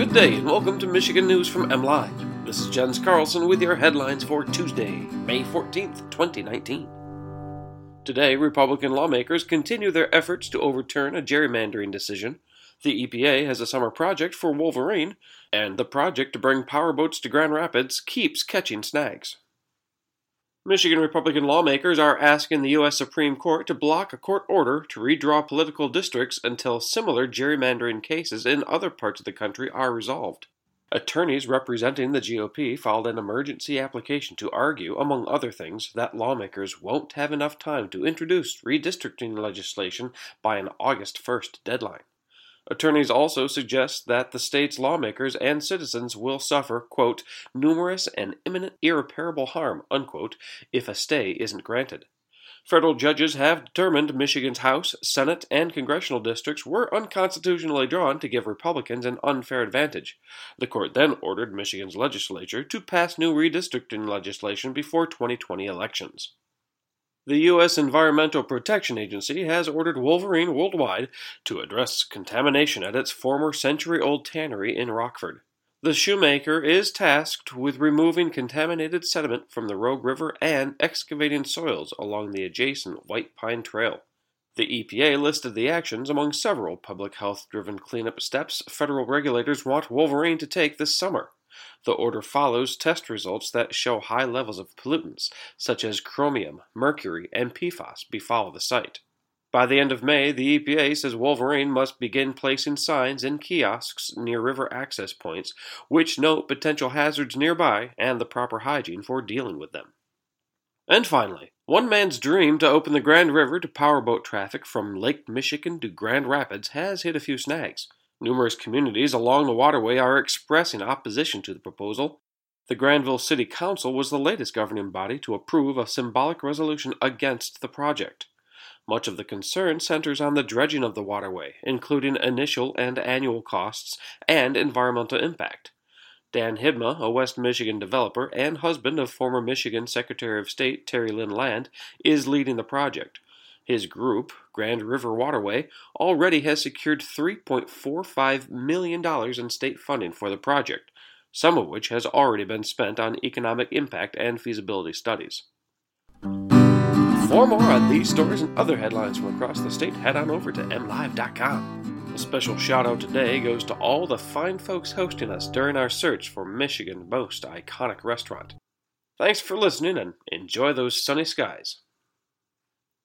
Good day and welcome to Michigan News from MLive. This is Jens Carlson with your headlines for Tuesday, May 14th, 2019. Today, Republican lawmakers continue their efforts to overturn a gerrymandering decision. The EPA has a summer project for Wolverine, and the project to bring powerboats to Grand Rapids keeps catching snags. Michigan Republican lawmakers are asking the U.S. Supreme Court to block a court order to redraw political districts until similar gerrymandering cases in other parts of the country are resolved. Attorneys representing the GOP filed an emergency application to argue, among other things, that lawmakers won't have enough time to introduce redistricting legislation by an August 1st deadline. Attorneys also suggest that the state's lawmakers and citizens will suffer, quote, numerous and imminent irreparable harm, unquote, if a stay isn't granted. Federal judges have determined Michigan's House, Senate, and congressional districts were unconstitutionally drawn to give Republicans an unfair advantage. The court then ordered Michigan's legislature to pass new redistricting legislation before 2020 elections. The U.S. Environmental Protection Agency has ordered Wolverine Worldwide to address contamination at its former century old tannery in Rockford. The shoemaker is tasked with removing contaminated sediment from the Rogue River and excavating soils along the adjacent White Pine Trail. The EPA listed the actions among several public health driven cleanup steps federal regulators want Wolverine to take this summer. The order follows test results that show high levels of pollutants, such as chromium, mercury, and PFAS, befoul the site. By the end of May, the EPA says Wolverine must begin placing signs in kiosks near river access points which note potential hazards nearby and the proper hygiene for dealing with them. And finally, one man's dream to open the Grand River to powerboat traffic from Lake Michigan to Grand Rapids has hit a few snags. Numerous communities along the waterway are expressing opposition to the proposal. The Grandville City Council was the latest governing body to approve a symbolic resolution against the project. Much of the concern centers on the dredging of the waterway, including initial and annual costs and environmental impact. Dan Hibma, a West Michigan developer and husband of former Michigan Secretary of State Terri Lynn Land, is leading the project. His group, Grand River Waterway, already has secured $3.45 million in state funding for the project, some of which has already been spent on economic impact and feasibility studies. For more on these stories and other headlines from across the state, head on over to mlive.com. A special shout out today goes to all the fine folks hosting us during our search for Michigan's most iconic restaurant. Thanks for listening and enjoy those sunny skies.